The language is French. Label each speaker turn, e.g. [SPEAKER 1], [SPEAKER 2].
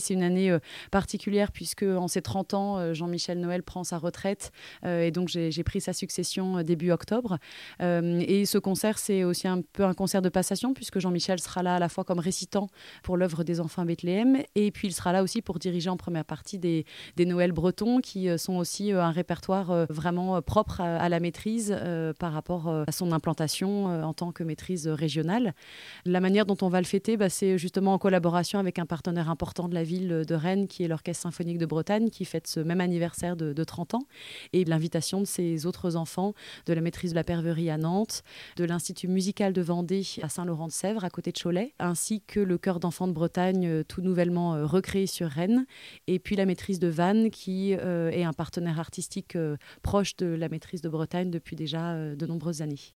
[SPEAKER 1] C'est une année particulière puisque en ses 30 ans, Jean-Michel Noël prend sa retraite et donc j'ai pris sa succession début octobre. et ce concert, c'est aussi un peu un concert de passation puisque Jean-Michel sera là à la fois comme récitant pour l'œuvre des enfants Bethléem et puis il sera là aussi pour diriger en première partie des, des Noëls bretons qui sont aussi un répertoire vraiment propre à, la maîtrise par rapport à son implantation en tant que maîtrise régionale. La manière dont on va le fêter, bah, c'est justement en collaboration avec un partenaire important de la ville de Rennes, qui est l'Orchestre symphonique de Bretagne, qui fête ce même anniversaire de, 30 ans, et l'invitation de ses autres enfants de la maîtrise de la Perverie à Nantes, de l'Institut musical de Vendée à Saint-Laurent-de-Sèvres, à côté de Cholet, ainsi que le chœur d'enfants de Bretagne, euh, tout nouvellement euh, recréé sur Rennes, et puis la maîtrise de Vannes, qui euh, est un partenaire artistique proche de la maîtrise de Bretagne depuis déjà de nombreuses années.